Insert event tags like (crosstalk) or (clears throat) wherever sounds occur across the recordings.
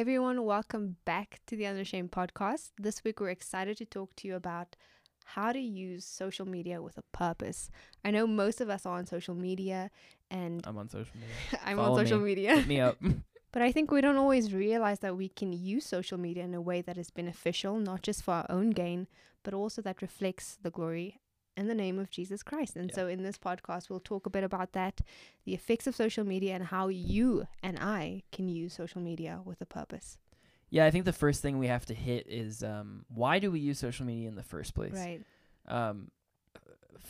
everyone, welcome back to the Unashamed podcast. This week, we're excited to talk to you about how to use social media with a purpose. I know most of us are on social media, and I'm on social media. (laughs) I'm Follow on social me. media. Hit me up. (laughs) (laughs) But I think we don't always realize that we can use social media in a way that is beneficial, not just for our own gain, but also that reflects the glory and the name of Jesus Christ. And Yeah. so in this podcast, we'll talk a bit about that, the effects of social media, and how you and I can use social media with a purpose. yeah, I think the first thing we have to hit is um, why do we use social media in the first place? Right. Um,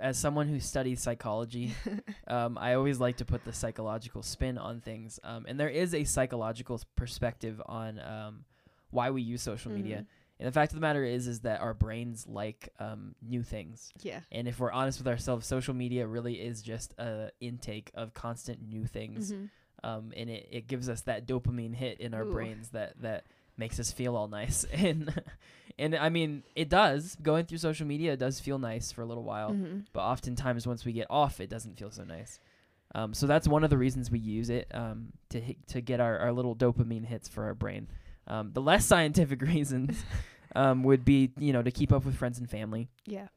as someone who studies psychology, (laughs) um, I always like to put the psychological spin on things. Um, and there is a psychological perspective on um, why we use social media. And the fact of the matter is, is that our brains like um, new things. Yeah. And if we're honest with ourselves, social media really is just a intake of constant new things. Mhm. um, and it, it gives us that dopamine hit in our Ooh. brains that that makes us feel all nice (laughs) and and I mean it does going through social media does feel nice for a little while Mhm. but oftentimes once we get off it doesn't feel so nice um, so that's one of the reasons we use it um, to hit, to get our, our little dopamine hits for our brain um, the less (laughs) scientific reasons um, would be you know to keep up with friends and family Yeah.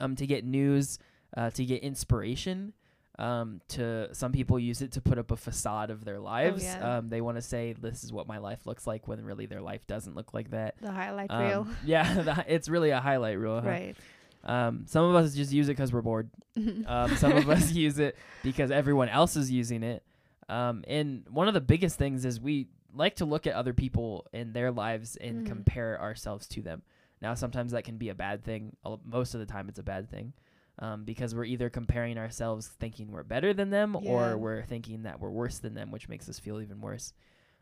um, to get news, uh, to get inspiration. Um, to some people use it to put up a facade of their lives. Oh, yeah. Um, they want to say this is what my life looks like when really their life doesn't look like that. The highlight Um, reel. (laughs) yeah, the it's really a highlight reel. huh? Right. Um, some of us just use it because we're bored. (laughs) Um, some of us use it because everyone else is using it. Um, and one of the biggest things is we like to look at other people in their lives and Mhm. compare ourselves to them. Now, sometimes that can be a bad thing. Most of the time, it's a bad thing um, because we're either comparing ourselves thinking we're better than them Yeah. or we're thinking that we're worse than them, which makes us feel even worse.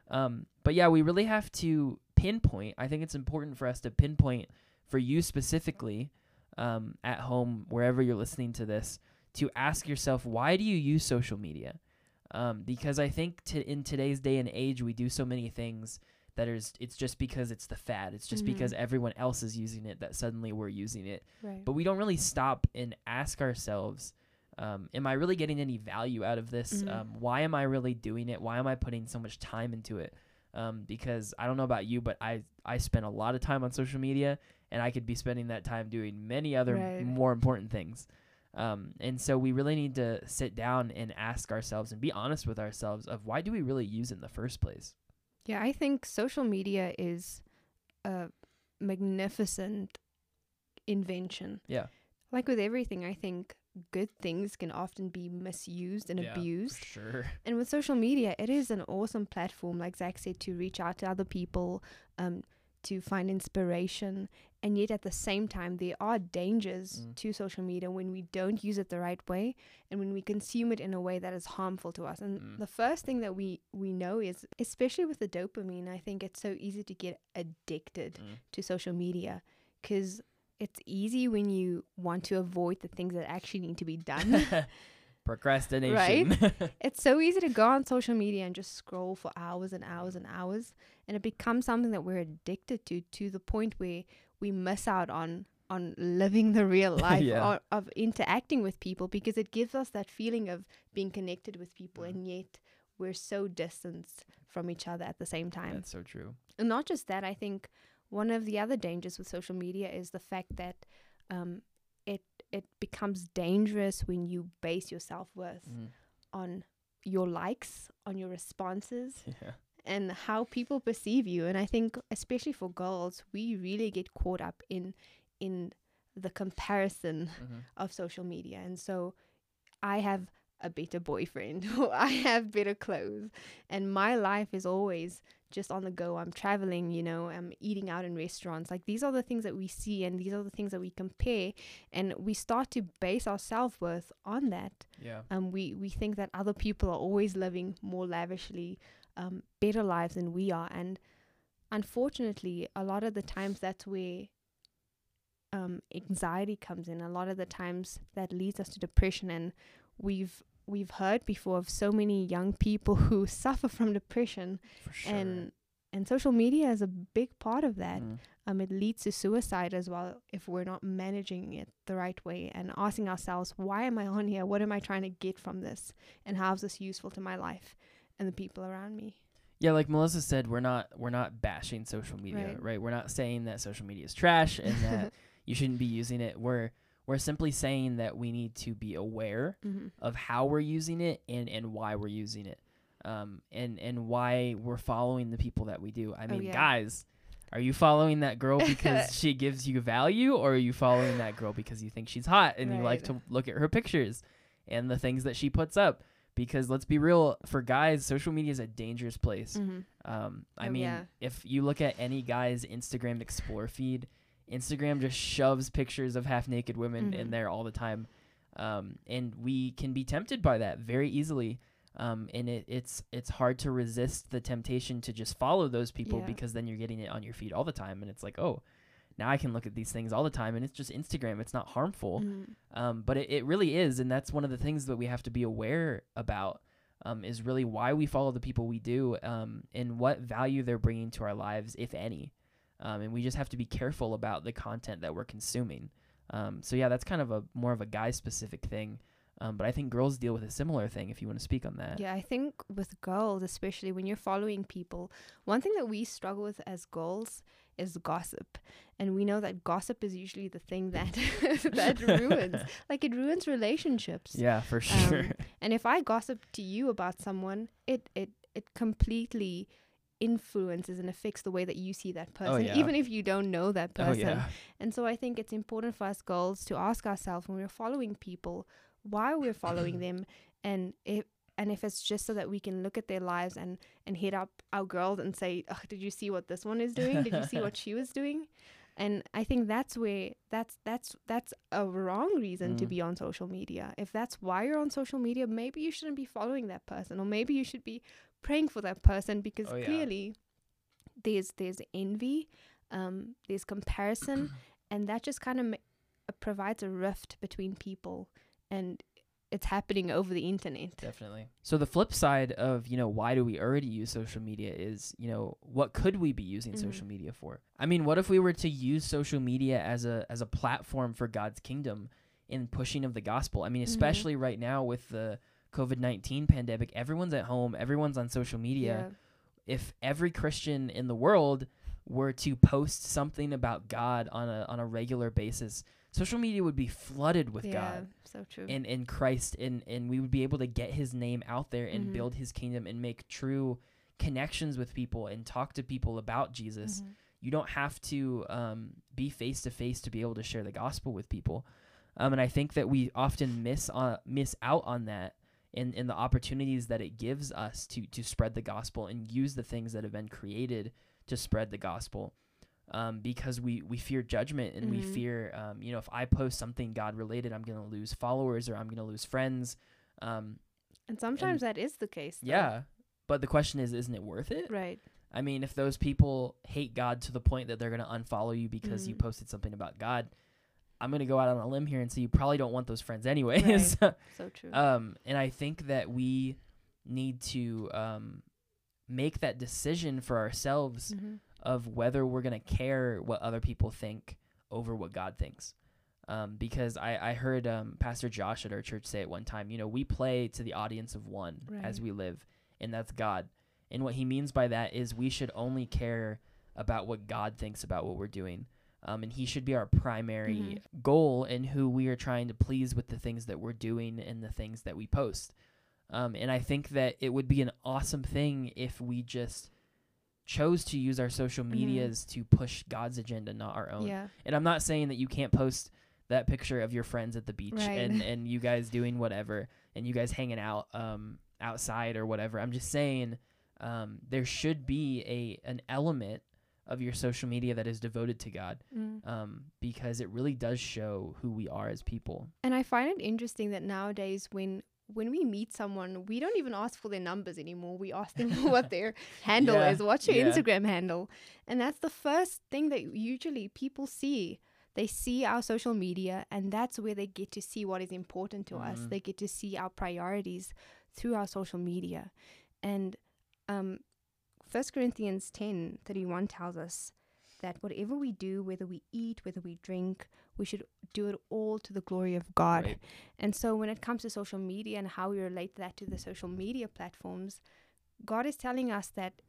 Um, but yeah, we really have to pinpoint. I think it's important for us to pinpoint for you specifically um, at home, wherever you're listening to this, to ask yourself, why do you use social media? Um, because I think to, in today's day and age, we do so many things that is it's just because it's the fad. It's just because Mhm. everyone else is using it that suddenly we're using it. right. But we don't really stop and ask ourselves, um, am I really getting any value out of this? Mhm. Um, why am I really doing it? Why am I putting so much time into it? Um, because I don't know about you, but I I spend a lot of time on social media, and I could be spending that time doing many other Right. more important things. Um, and so we really need to sit down and ask ourselves and be honest with ourselves of why do we really use it in the first place? Yeah, I think social media is a magnificent invention. Yeah. Like with everything, I think good things can often be misused and abused. sure. (laughs) And with social media, it is an awesome platform, like Zach said, to reach out to other people, um, to find inspiration. And yet at the same time, there are dangers Mm. to social media when we don't use it the right way and when we consume it in a way that is harmful to us. And Mm. the first thing that we, we know is, especially with the dopamine, I think it's so easy to get addicted Mm. to social media because it's easy when you want to avoid the things that actually need to be done. (laughs) Procrastination. Right? (laughs) It's so easy to go on social media and just scroll for hours and hours and hours, and it becomes something that we're addicted to to the point where we miss out on on living the real (laughs) life Yeah. or, of interacting with people because it gives us that feeling of being connected with people, Mm. and yet we're so distanced from each other at the same time. That's so true. And not just that, I think one of the other dangers with social media is the fact that um, it becomes dangerous when you base your self worth Mm. on your likes, on your responses, (laughs) Yeah. and how people perceive you. And I think, especially for girls, we really get caught up in in the comparison Mhm. of social media. And so I have a better boyfriend, (laughs) or I have better clothes, and my life is always just on the go. I'm traveling, you know, I'm eating out in restaurants. Like these are the things that we see, and these are the things that we compare, and we start to base our self worth on that. Yeah. Um, we we think that other people are always living more lavishly, um, better lives than we are, and unfortunately, a lot of the times that's where um, anxiety comes in. A lot of the times that leads us to depression, and we've we've heard before of so many young people who (laughs) suffer from depression, For sure. and and social media is a big part of that. Mm. Um, it leads to suicide as well if we're not managing it the right way and asking ourselves, why am I on here? What am I trying to get from this? And how is this useful to my life and the people around me? Yeah, like Melissa said, we're not we're not bashing social media, Right. right? We're not saying that social media is trash and that (laughs) you shouldn't be using it. We're we're simply saying that we need to be aware mm-hmm. of how we're using it and and why we're using it, um, and and why we're following the people that we do. I Oh, mean, yeah. guys, are you following that girl (laughs) because she gives you value, or are you following that girl because you think she's hot and you like to look at her pictures and the things that she puts up? Because let's be real, for guys, social media is a dangerous place. Mm-hmm. Um, I Oh, mean, yeah. if you look at any guy's Instagram Explore feed, Instagram just shoves pictures of half naked women in Mhm. there all the time, um, and we can be tempted by that very easily. Um, and it, it's it's hard to resist the temptation to just follow those people Yeah. because then you're getting it on your feed all the time, and it's like, oh, now I can look at these things all the time, and it's just Instagram. It's not harmful. Mm-hmm. Um, but it, it really is, and that's one of the things that we have to be aware about. Um, is really why we follow the people we do, um, and what value they're bringing to our lives, if any. Um, and we just have to be careful about the content that we're consuming. Um, so yeah, that's kind of a more of a guy specific thing. Um, but I think girls deal with a similar thing. If you want to speak on that, Yeah, I think with girls, especially when you're following people, one thing that we struggle with as girls is gossip. And we know that gossip is usually the thing that (laughs) that ruins. (laughs) Like it ruins relationships. yeah, for sure. Um, and if I gossip to you about someone, it it it completely influences and affects the way that you see that person, Oh, yeah. even if you don't know that oh person. yeah, And so I think it's important for us girls to ask ourselves when we're following people why we're following (laughs) them and if and if it's just so that we can look at their lives and and hit up our girls and say, oh, "Did you see what this one is doing? Did you see what (laughs) she was doing?" And I think that's where that's that's that's a wrong reason to Mm. be on social media. If that's why you're on social media, maybe you shouldn't be following that person, or maybe you should be praying for that person because Oh, yeah. clearly there's there's envy, um, there's comparison, (clears throat) and that just kind of ma- uh, provides a rift between people, and it's happening over the internet. Definitely. So the flip side of, you know, why do we already use social media is, you know, what could we be using Mhm. social media for? I mean, what if we were to use social media as a as a platform for God's kingdom in pushing of the gospel? I mean, Mhm. especially right now with the COVID-19 pandemic, everyone's at home, everyone's on social media. If every Christian in the world were to post something about God on a on a regular basis, social media would be flooded with yeah, God so true. in in Christ and and we would be able to get his name out there and Mhm. build his kingdom and make true connections with people and talk to people about Jesus. Mhm. You don't have to um, be face to face to be able to share the gospel with people. Um, and I think that we often miss on miss out on that in, in the opportunities that it gives us to to spread the gospel and use the things that have been created to spread the gospel. Um, because we, we fear judgment and we Mhm. fear, um, you know, if I post something God related, I'm going to lose followers or I'm going to lose friends. Um, And sometimes that is the case. though. yeah. But the question is, isn't it worth it? Right. I mean, if those people hate God to the point that they're going to unfollow you because you Mhm. posted something about God, I'm going to go out on a limb here and say you probably don't want those friends anyways. So (laughs) true. um, and I think that we need to um, make that decision for ourselves Mhm. of whether we're going to care what other people think over what God thinks. Um, because I, I heard um, Pastor Josh at our church say it one time, you know, we play to the audience of one as we live, and that's God. And what he means by that is we should only care about what God thinks about what we're doing. Um, and he should be our primary goal in who we are trying to please with the things that we're doing and the things that we post. Um, and I think that it would be an awesome thing if we just chose to use our social Mhm. medias to push God's agenda, not our own. Yeah. And I'm not saying that you can't post that picture of your friends at the beach Right. and, (laughs) and you guys doing whatever and you guys hanging out um, outside or whatever. I'm just saying um, there should be a an element of your social media that is devoted to God Mm. um, because it really does show who we are as people. And I find it interesting that nowadays when when we meet someone, we don't even ask for their numbers anymore. We ask them (laughs) what their (laughs) handle Yeah, is. What's your yeah. Instagram handle? And that's the first thing that usually people see. They see our social media, and that's where they get to see what is important to us. Mhm. They get to see our priorities through our social media. And um, 1 Corinthians ten thirty one tells us that whatever we do, whether we eat, whether we drink, we should do it all to the glory of God. Right. And so when it comes to social media and how we relate that to the social media platforms, God is telling us that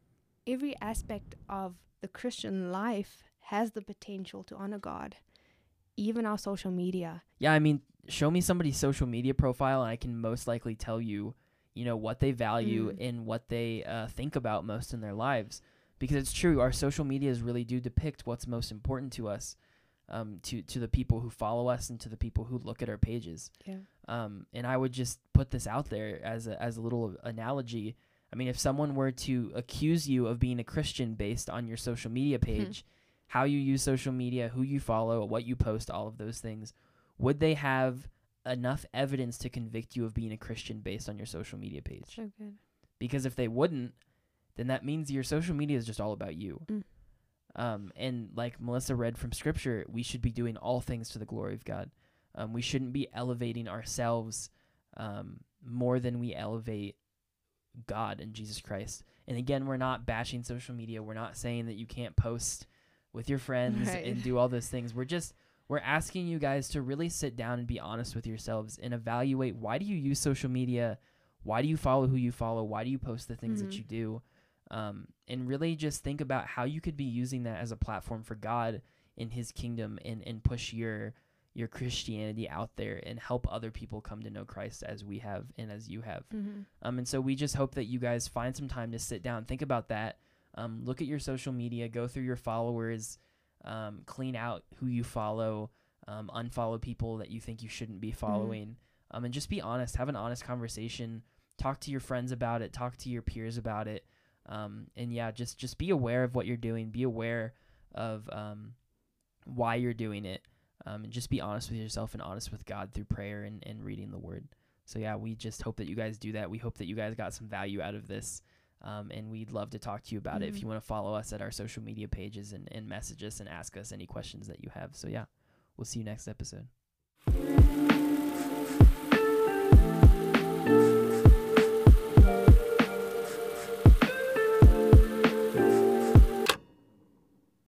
every aspect of the Christian life has the potential to honor God, even our social media. Yeah, I mean, show me somebody's social media profile, and I can most likely tell you, you know, what they value Mm. and what they uh, think about most in their lives. Because it's true, our social medias really do depict what's most important to us, um, to to the people who follow us and to the people who look at our pages. Yeah. Um, and I would just put this out there as a, as a little analogy. I mean, if someone were to accuse you of being a Christian based on your social media page, how you use social media, who you follow, what you post, all of those things, would they have enough evidence to convict you of being a Christian based on your social media page? So good. Because if they wouldn't, then that means your social media is just all about you. Mm. Um, and like Melissa read from scripture, we should be doing all things to the glory of God. Um, we shouldn't be elevating ourselves um, more than we elevate God and Jesus Christ. And again, we're not bashing social media. We're not saying that you can't post with your friends (laughs) Right. and do all those things. We're just we're asking you guys to really sit down and be honest with yourselves and evaluate why do you use social media? Why do you follow who you follow? Why do you post the things that Mhm. you do? Um, and really just think about how you could be using that as a platform for God in His kingdom and, and push your your Christianity out there and help other people come to know Christ as we have and as you have. Mm-hmm. Um, and so we just hope that you guys find some time to sit down, think about that, um, look at your social media, go through your followers, um, clean out who you follow, um, unfollow people that you think you shouldn't be following, um, and just be honest. Have an honest conversation. Talk to your friends about it. Talk to your peers about it. Um, and yeah, just just be aware of what you're doing. Be aware of um, why you're doing it. Um, and just be honest with yourself and honest with God through prayer and, and reading the Word. So yeah, we just hope that you guys do that. We hope that you guys got some value out of this. Um, and we'd love to talk to you about it if Mhm. you want to follow us at our social media pages and, and message us and ask us any questions that you have. So yeah, we'll see you next episode.